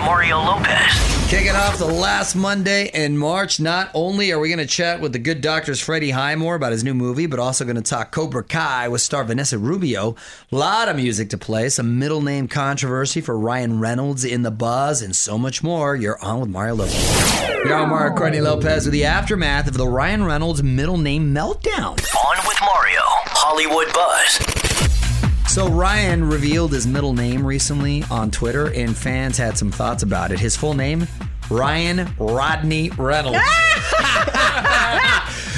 Mario Lopez. Kicking off the last Monday in March, not only are we going to chat with the good doctor's Freddie Highmore about his new movie, but also going to talk Cobra Kai with star Vanessa Rubio. A lot of music to play, some middle name controversy for Ryan Reynolds in the buzz, and so much more. You're on with Mario Lopez. You're on Mario Courtney Lopez with the aftermath of the Ryan Reynolds middle name meltdown. On with Mario. Hollywood Buzz. So Ryan revealed his middle name recently on Twitter, and fans had some thoughts about it. His full name, Ryan Rodney Reynolds.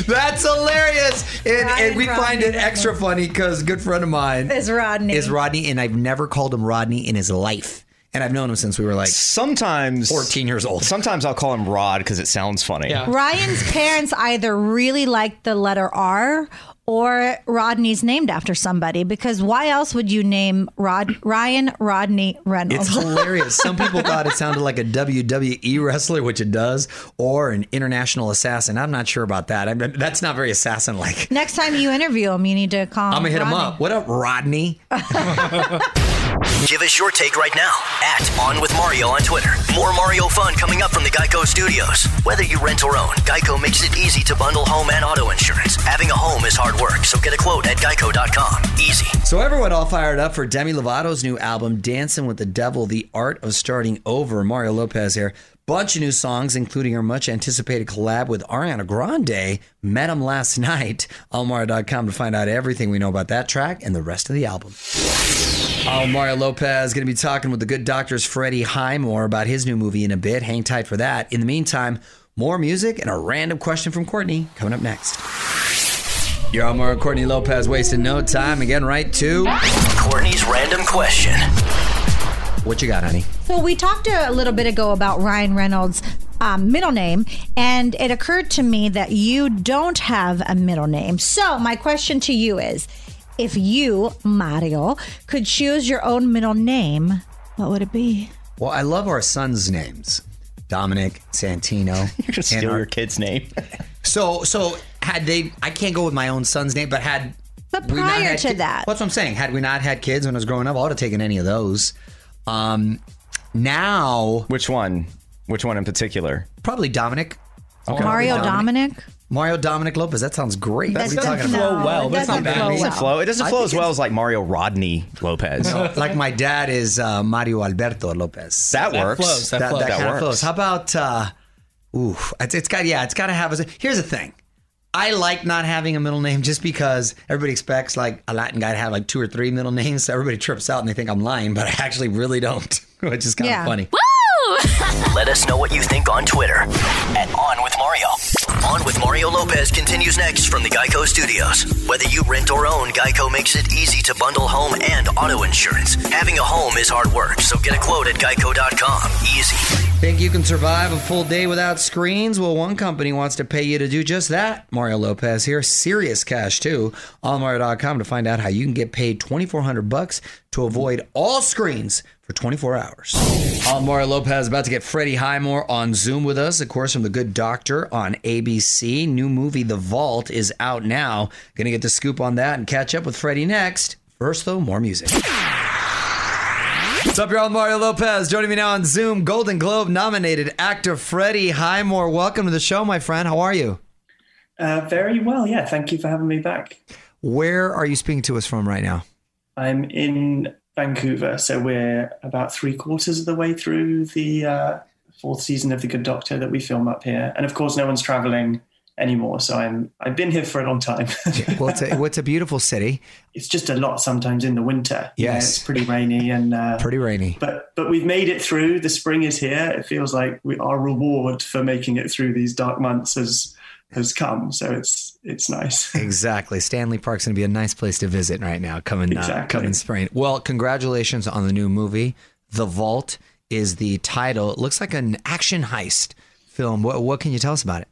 That's hilarious, and, and we Rodney find it extra funny because good friend of mine Is Rodney. is Rodney, and I've never called him Rodney in his life, and I've known him since we were like Sometimes 14 years old. Sometimes I'll call him Rod because it sounds funny. Yeah. Ryan's parents either really liked the letter R or Rodney's named after somebody because why else would you name Rod Ryan Rodney Reynolds? It's hilarious. Some people thought it sounded like a WWE wrestler, which it does, or an international assassin. I'm not sure about that. I mean, that's not very assassin like. Next time you interview him, you need to call. I'm gonna hit him up. What up, Rodney? Give us your take right now at On with Mario on Twitter. More Mario fun coming up from the Geico Studios. Whether you rent or own, Geico makes it easy to bundle home and auto insurance. Having a home is hard work, so get a quote at geico.com. Easy. So everyone all fired up for Demi Lovato's new album, Dancing with the Devil: The Art of Starting Over. Mario Lopez here. Bunch of new songs, including our much anticipated collab with Ariana Grande. Met him last night. Almar.com to find out everything we know about that track and the rest of the album. Mario Lopez going to be talking with the good doctor's Freddie Highmore about his new movie in a bit. Hang tight for that. In the meantime, more music and a random question from Courtney coming up next. You're Mario Courtney Lopez, wasting no time. Again, right to Courtney's random question. What you got, honey? So we talked a little bit ago about Ryan Reynolds' um, middle name, and it occurred to me that you don't have a middle name. So my question to you is, if you Mario could choose your own middle name, what would it be? Well, I love our sons' names. Dominic, Santino. You're gonna steal our- your kid's name. So, so had they? I can't go with my own son's name, but had. But prior to ki- that- that's what I'm saying. Had we not had kids when I was growing up, I would have taken any of those. Um, now Which one? Which one in particular? probably Dominic. Okay. Mario Dominic? Mario Dominic Lopez. That sounds great. That What are we doesn't talking about? flow well. That's not bad. It doesn't well. flow. It doesn't I flow think as well as like Mario Rodney Lopez. like my dad is uh, Mario Alberto Lopez. That works. flows. That that, flows. that That kind of works. flows. How about uh ooh, it's, it's got yeah, it's got to have a Here's the thing. I like not having a middle name just because everybody expects like a Latin guy to have like two or three middle names. So everybody trips out and they think I'm lying, but I actually really don't, which is kind Yeah. of funny. Let us know what you think on Twitter at On With Mario. On With Mario Lopez continues next from the Geico Studios. Whether you rent or own, Geico makes it easy to bundle home and auto insurance. Having a home is hard work, so get a quote at geico.com. Easy. Think you can survive a full day without screens? Well, one company wants to pay you to do just that. Mario Lopez here, serious cash too. On Mario.com to find out how you can get paid 2400 bucks to avoid all screens for 24 hours. Mario Lopez about to get Freddie Highmore on Zoom with us, of course, from The Good Doctor on ABC. New movie The Vault is out now. Gonna get the scoop on that and catch up with Freddie next. First, though, more music. What's up, y'all? Mario Lopez joining me now on Zoom. Golden Globe nominated actor Freddie Highmore. Welcome to the show, my friend. How are you? Uh, very well, yeah. Thank you for having me back. Where are you speaking to us from right now? I'm in Vancouver, so we're about three quarters of the way through the uh, fourth season of The Good Doctor that we film up here, and of course, no one's traveling anymore. So I'm I've been here for a long time. well, it's a, it's a beautiful city. It's just a lot sometimes in the winter. You know, Yes. it's pretty rainy and uh, Pretty rainy. But but we've made it through. The spring is here. It feels like we, our reward for making it through these dark months has has come. So it's it's nice. Exactly. Stanley Park's going to be a nice place to visit right now, coming uh, Exactly. coming spring. Well, congratulations on the new movie. The Vault is the title. It looks like an action heist film. What, what can you tell us about it?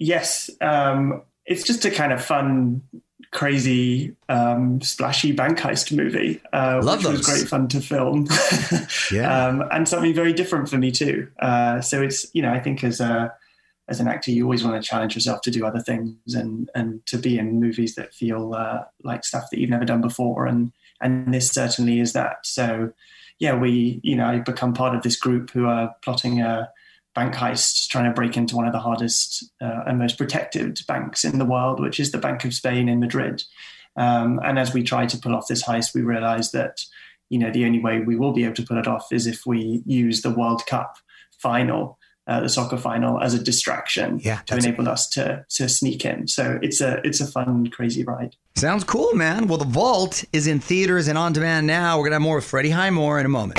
Yes, um, it's just a kind of fun, crazy, um, splashy bank heist movie, uh, which was great fun to film. Yeah. um, and something very different for me too. Uh, so it's you know I think as a as an actor you always want to challenge yourself to do other things and and to be in movies that feel uh, like stuff that you've never done before and and this certainly is that. So yeah, we you know I become part of this group who are plotting a bank heist trying to break into one of the hardest uh, and most protected banks in the world, which is the Bank of Spain in Madrid. Um, and as we try to pull off this heist, we realize that you know the only way we will be able to pull it off is if we use the World Cup final, uh, the soccer final, as a distraction Yeah, to enable us to to sneak in. So it's a it's a fun, crazy ride. Sounds cool, man. Well, The Vault is in theaters and on demand now. We're going to have more with Freddie Highmore in a moment.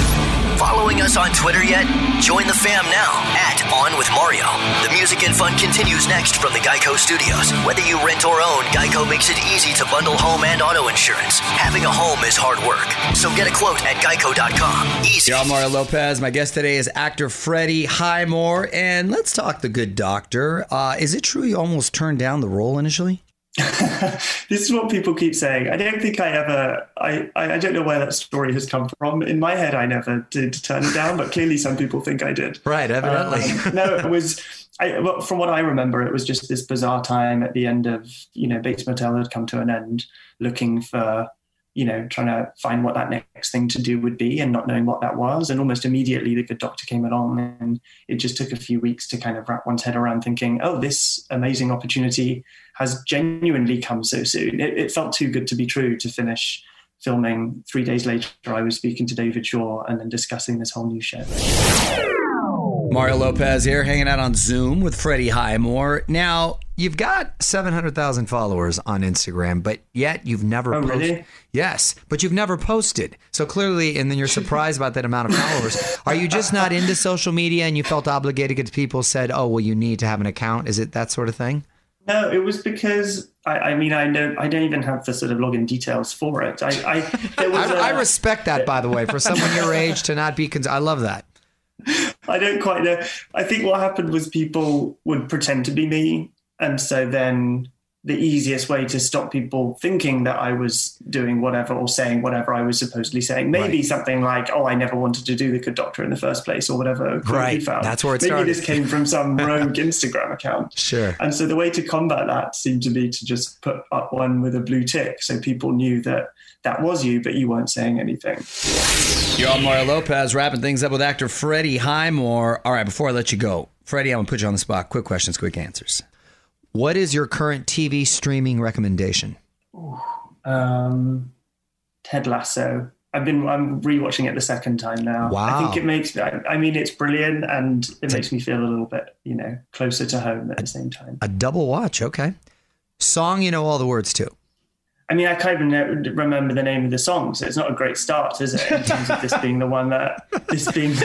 Following us on Twitter yet? Join the fam now at On With Mario. The music and fun continues next from the Geico Studios. Whether you rent or own, Geico makes it easy to bundle home and auto insurance. Having a home is hard work, so get a quote at geico.com. Easy. Y'all, Mario Lopez. My guest today is actor Freddie Highmore. And let's talk The Good Doctor. Uh, is it true you almost turned down the role initially? this is what people keep saying. I don't think I ever. I, I I don't know where that story has come from. In my head, I never did turn it down, but clearly some people think I did. Right, evidently. Um, no, it was. I, well, from what I remember, it was just this bizarre time at the end of you know Bates Motel had come to an end, looking for you know trying to find what that next thing to do would be, and not knowing what that was, and almost immediately the good doctor came along, and it just took a few weeks to kind of wrap one's head around thinking, oh, this amazing opportunity has genuinely come so soon. It, it felt too good to be true to finish filming. Three days later, I was speaking to David Shore and then discussing this whole new show. Mario Lopez here, hanging out on Zoom with Freddie Highmore. Now, you've got 700,000 followers on Instagram, but yet you've never Oh, posted. really? Yes, but you've never posted. So clearly, and then you're surprised about that amount of followers. Are you just not into social media and you felt obligated because people said, oh, well, you need to have an account? Is it that sort of thing? No, it was because I, I mean I know I don't even have the sort of login details for it. I I, there was I a- I respect that, by the way, for someone your age to not be. Cons- I love that. I don't quite know. I think what happened was people would pretend to be me, and so then the easiest way to stop people thinking that I was doing whatever or saying whatever I was supposedly saying, maybe Right. something like, "Oh, I never wanted to do the Good Doctor in the first place," or whatever. quote Right. found. That's where it maybe started. this came from some rogue Instagram account. Sure. And so the way to combat that seemed to be to just put up one with a blue tick, so people knew that that was you, but you weren't saying anything. You're on Mario Lopez, wrapping things up with actor Freddie Highmore. All right, before I let you go, Freddie, I'm going to put you on the spot. Quick questions, quick answers. What is your current TV streaming recommendation? Um, Ted Lasso. I've been I'm rewatching it the second time now. Wow. I think it makes I, I mean it's brilliant and it makes me feel a little bit, you know, closer to home at the same time. A double watch, okay. Song you know all the words to. I mean, I can't even remember the name of the song, so it's not a great start, is it? In terms of this being the one that this being.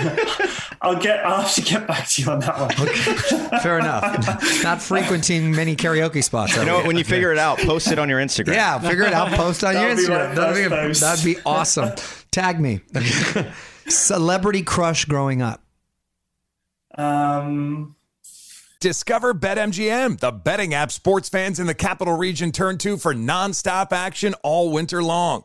I'll get. I'll have to get back to you on that one. Fair enough. Not frequenting many karaoke spots. You know what? When you figure it out, post it on your Instagram. Yeah, figure it out. Post on your That'll be Instagram. That'd be, first post. that'd be awesome. Tag me. Celebrity crush growing up. Um, Discover BetMGM, the betting app sports fans in the capital region turn to for nonstop action all winter long.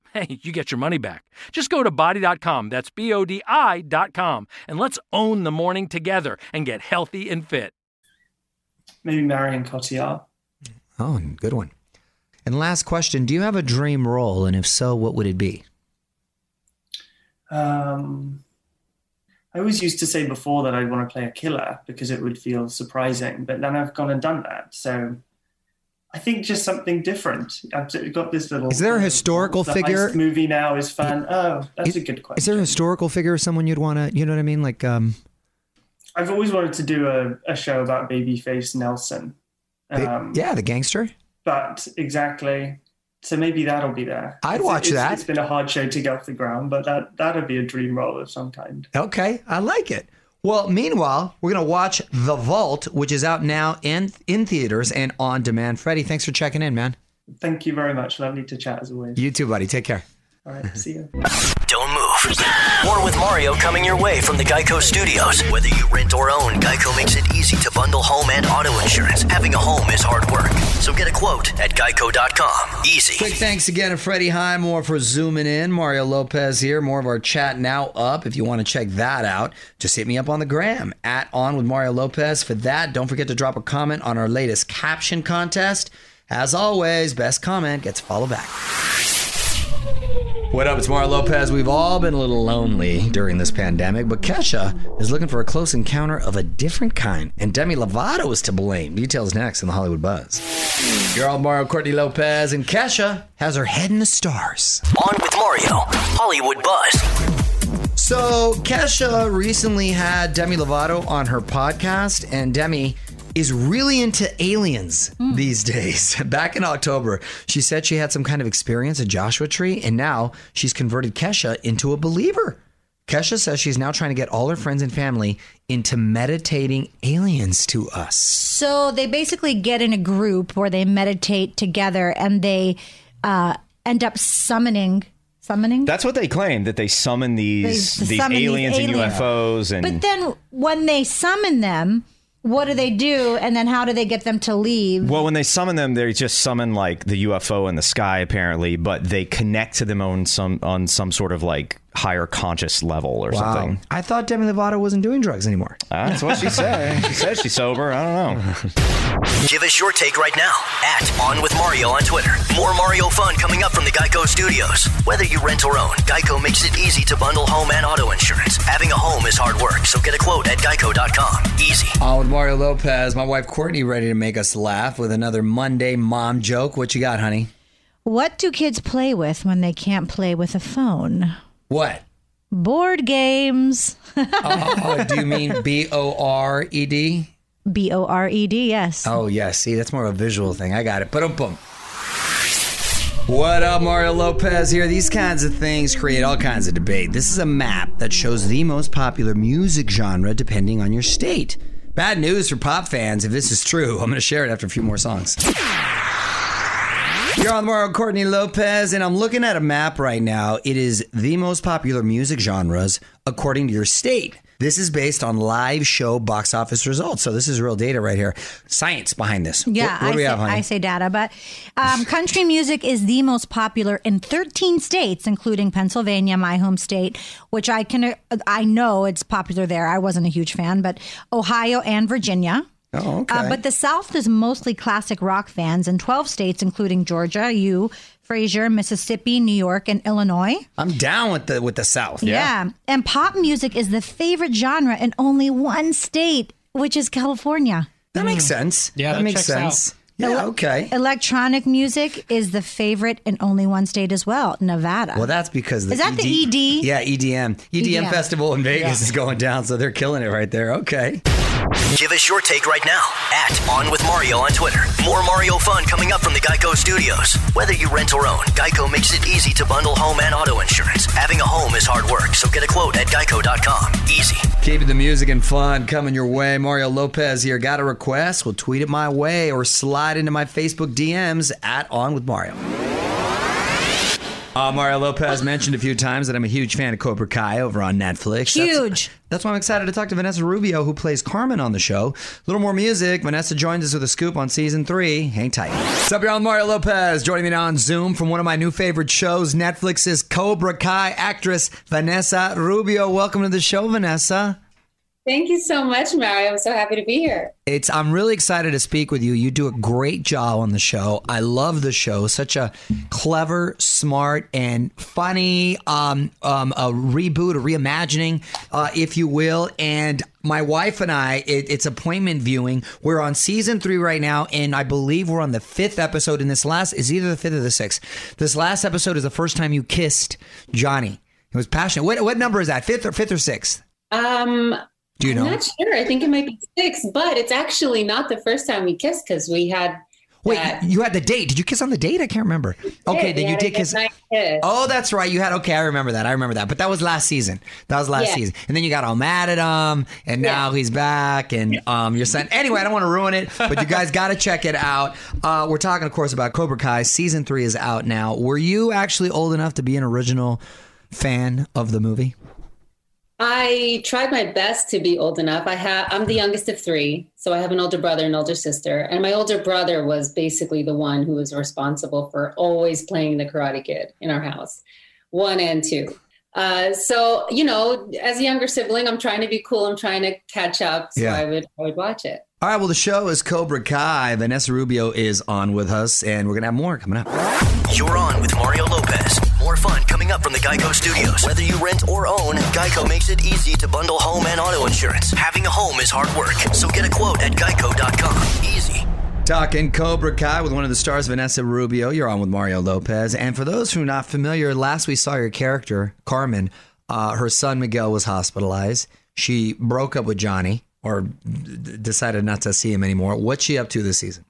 hey, you get your money back. Just go to bodi.com, that's B O D I.com, and let's own the morning together and get healthy and fit. maybe Marion Cotillard. Oh, good one. And last question Do you have a dream role? And if so, what would it be? Um, I always used to say before that I'd want to play a killer because it would feel surprising, but then I've gone and done that. So I think just something different. I've got this little. Is there a historical the figure? movie now is fun. Oh, that's Is- a good question. Is there a historical figure, someone you'd want to, you know what I mean? Like, um, I've always wanted to do a, a show about Babyface Nelson. Um, yeah, the gangster. But exactly. So maybe that'll be there. I'd It's- watch it's- that. It's been a hard show to get off the ground, but that that'd be a dream role of some kind. Okay, I like it. Well, meanwhile, we're going to watch The Vault, which is out now in in theaters and on demand. Freddie, thanks for checking in, man. Thank you very much. Lovely to chat as always. You too, buddy. Take care. All right, see you. More with Mario coming your way from the Geico Studios. Whether you rent or own, Geico makes it easy to bundle home and auto insurance. Having a home is hard work. So get a quote at geico.com. Easy. Quick thanks again to Freddie Highmore for zooming in. Mario Lopez here. More of our chat now up. If you want to check that out, just hit me up on the gram at On with Mario Lopez. For that, don't forget to drop a comment on our latest caption contest. As always, best comment gets follow back. What up? It's Mario Lopez. We've all been a little lonely during this pandemic, but Kesha is looking for a close encounter of a different kind, and Demi Lovato is to blame. Details next in the Hollywood Buzz. You're all Mario Courtney Lopez, and Kesha has her head in the stars. On with Mario. Hollywood Buzz. So, Kesha recently had Demi Lovato on her podcast, and Demi is really into aliens these days. Back in October, she said she had some kind of experience at Joshua Tree, and now she's converted Kesha into a believer. Kesha says she's now trying to get all her friends and family into meditating aliens to us. So they basically get in a group where they meditate together and they uh, end up summoning Summoning. That's what they claim that they summon these They these summon these aliens and aliens. UFOs and But then when they summon them, what do they do? And then how do they get them to leave? Well, when they summon them, they just summon like the UFO in the sky, apparently, but they connect to them on some on some sort of like higher conscious level or something. I thought Demi Lovato wasn't doing drugs anymore. That's what she said. she says she's sober. I don't know. Give us your take right now at On With Mario on Twitter. More Mario fun coming up from the Geico Studios. Whether you rent or own, Geico makes it easy to bundle home and auto insurance. Having a home is hard work, so get a quote at geico.com. Easy. On with Mario Lopez, my wife Courtney, ready to make us laugh with another Monday mom joke. What you got, honey? What do kids play with when they can't play with a phone? What? Board games. Oh, do you mean B O R E D? B O R E D, yes. Oh, yeah. See, that's more of a visual thing. I got it. But boom. What up, Mario Lopez here? These kinds of things create all kinds of debate. This is a map that shows the most popular music genre depending on your state. Bad news for pop fans if this is true. I'm going to share it after a few more songs. You're on Mario Courtney Lopez, and I'm looking at a map right now. It is the most popular music genres according to your state. This is based on live show box office results. So this is real data right here. Science behind this. Yeah, What, what I, do we say, have, honey? I say data, but um, country music is the most popular in 13 states, including Pennsylvania, my home state, which I can I know it's popular there. I wasn't a huge fan, but Ohio and Virginia. Oh, okay. Uh, but the South is mostly classic rock fans in 12 states, including Georgia, you, Fraser, Mississippi, New York, and Illinois. I'm down with the with the South. Yeah. And pop music is the favorite genre in only one state, which is California. That makes sense. Yeah, that, that makes checks out. sense. Yeah, okay. Electronic music is the favorite in only one state as well, Nevada. Well, that's because the Is that the E ED? Yeah, E EDM. EDM, EDM. festival in Vegas Yeah. is going down, so they're killing it right there. Okay. Give us your take right now at On With Mario on Twitter. More Mario fun coming up from the Geico Studios. Whether you rent or own, Geico makes it easy to bundle home and auto insurance. Having a home is hard work, so get a quote at geico.com. Easy. Keeping the music and fun coming your way. Mario Lopez here. Got a request? Well, tweet it my way or slide into my Facebook DMs at On With Mario. Uh, Mario Lopez mentioned a few times that I'm a huge fan of Cobra Kai over on Netflix. That's- Huge. That's, why I'm excited to talk to Vanessa Rubio, who plays Carmen on the show. A little more music. Vanessa joins us with a scoop on season three. Hang tight. What's up, y'all? I'm Mario Lopez. Joining me now on Zoom from one of my new favorite shows, Netflix's Cobra Kai actress, Vanessa Rubio. Welcome to the show, Vanessa. Thank you so much, Mario. I'm so happy to be here. It's I'm really excited to speak with you. You do a great job on the show. I love the show. Such a clever, smart, and funny um, um, a reboot, a reimagining, uh, if you will. And my wife and I, it, it's appointment viewing. We're on season three right now, and I believe we're on the fifth episode. And this last is either the fifth or the sixth. This last episode is the first time you kissed Johnny. It was passionate. What what number is that? Fifth or fifth or sixth? Um, Do you know? I'm not sure. I think it might be six, but it's actually not the first time we kissed because we had. Wait, that- you had the date. Did you kiss on the date? I can't remember. Okay, then you did kiss. kiss. Oh, that's right. You had okay. I remember that. I remember that. But that was last season. That was last Yeah. season. And then you got all mad at him, and now he's back, and um, you're saying anyway. I don't want to ruin it, but you guys got to check it out. Uh, we're talking, of course, about Cobra Kai. Season three is out now. Were you actually old enough to be an original fan of the movie? I tried my best to be old enough. I have. I'm the youngest of three, so I have an older brother and older sister. And my older brother was basically the one who was responsible for always playing the Karate Kid in our house, one and two. Uh, so you know, as a younger sibling, I'm trying to be cool. I'm trying to catch up. So Yeah. I would I would watch it. All right. Well, the show is Cobra Kai. Vanessa Rubio is on with us, and we're gonna have more coming up. You're on with Mario Lopez. More fun coming up from the Geico Studios. Whether you rent or own, Geico makes it easy to bundle home and auto insurance. Having a home is hard work, so get a quote at geico.com. Easy. Talking Cobra Kai with one of the stars, Vanessa Rubio. You're on with Mario Lopez. And for those who are not familiar, last we saw your character, Carmen, uh, her son Miguel was hospitalized. She broke up with Johnny or d- decided not to see him anymore. What's she up to this season?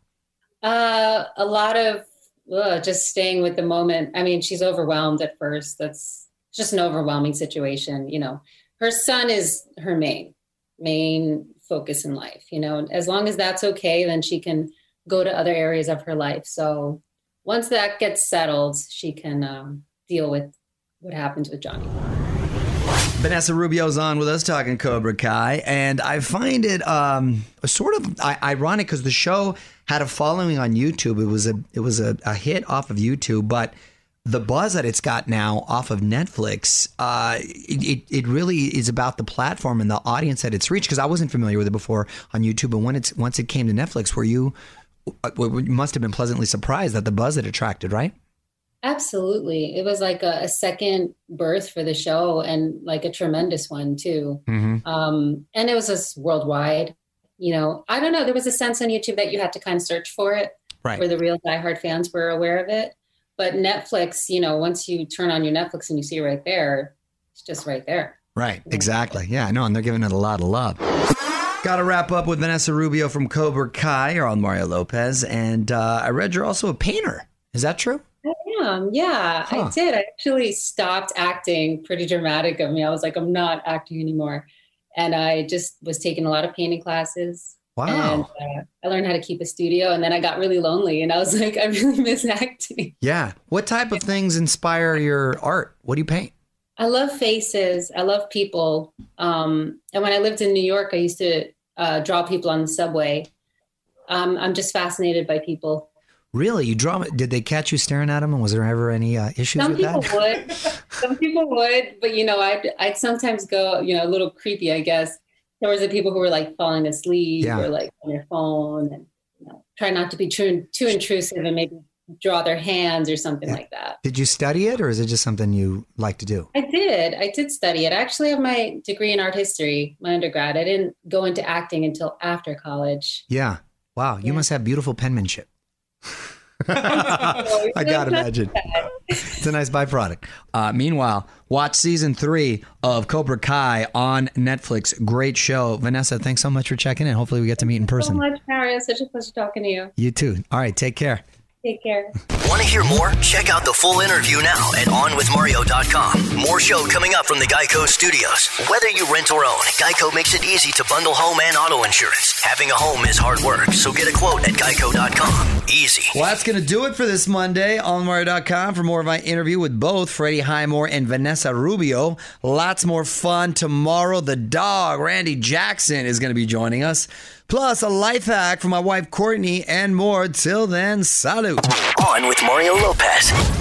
Uh, a lot of ugh, just staying with the moment. I mean, she's overwhelmed at first. That's just an overwhelming situation. You know, her son is her main main focus in life. You know, as long as that's okay, then she can go to other areas of her life. So once that gets settled, she can um, deal with what happens with Johnny. Vanessa Rubio's on with us talking Cobra Kai, and I find it um, sort of ironic because the show had a following on YouTube. It was a it was a, a hit off of YouTube, but the buzz that it's got now off of Netflix, uh, it, it really is about the platform and the audience that it's reached. Because I wasn't familiar with it before on YouTube, but when it's once it came to Netflix, were you uh, you must have been pleasantly surprised at the buzz it attracted, right? Absolutely. It was like a, a second birth for the show and like a tremendous one too. Mm-hmm. Um, and it was just worldwide. You know, I don't know. There was a sense on YouTube that you had to kind of search for it, Right. where the real diehard fans were aware of it. But Netflix, you know, once you turn on your Netflix and you see it right there, it's just right there. Right, exactly. Yeah, I know, and they're giving it a lot of love. Got to wrap up with Vanessa Rubio from Cobra Kai, or on Mario Lopez, and uh, I read you're also a painter. Is that true? I am. Yeah, Huh. I did. I actually stopped acting. Pretty dramatic of me. I was like, I'm not acting anymore. And I just was taking a lot of painting classes. Wow. And uh, I learned how to keep a studio. And then I got really lonely and I was like, I really miss acting. Yeah. What type of things inspire your art? What do you paint? I love faces. I love people. Um, and when I lived in New York, I used to uh, draw people on the subway. Um, I'm just fascinated by people. Really, you draw? Did they catch you staring at them? And was there ever any uh, issues Some with people that? would. Some people would, but you know, I'd I'd sometimes go, you know, a little creepy, I guess. There was the people who were like falling asleep Yeah. or like on their phone and you know, try not to be too too intrusive and maybe draw their hands or something like that. Did you study it, or is it just something you like to do? I did. I did study it. I actually have my degree in art history, my undergrad. I didn't go into acting until after college. Yeah. Wow, you must have beautiful penmanship. I gotta imagine. It's a nice byproduct. Uh, meanwhile, watch season three of Cobra Kai on Netflix. Great show. Vanessa, thanks so much for checking in. Hopefully, we get to meet in person. so much, Mario. Such a pleasure talking to you. You too. All right, take care. Take care. Want to hear more? Check out the full interview now at OnWithMario.com. More show coming up from the Geico Studios. Whether you rent or own, Geico makes it easy to bundle home and auto insurance. Having a home is hard work, so get a quote at Geico.com. Easy. Well, that's going to do it for this Monday. OnMario.com for more of my interview with both Freddie Highmore and Vanessa Rubio. Lots more fun tomorrow. The dog, Randy Jackson, is going to be joining us. Plus, a life hack from my wife, Courtney, and more. Till then, salute. On with Mario Lopez.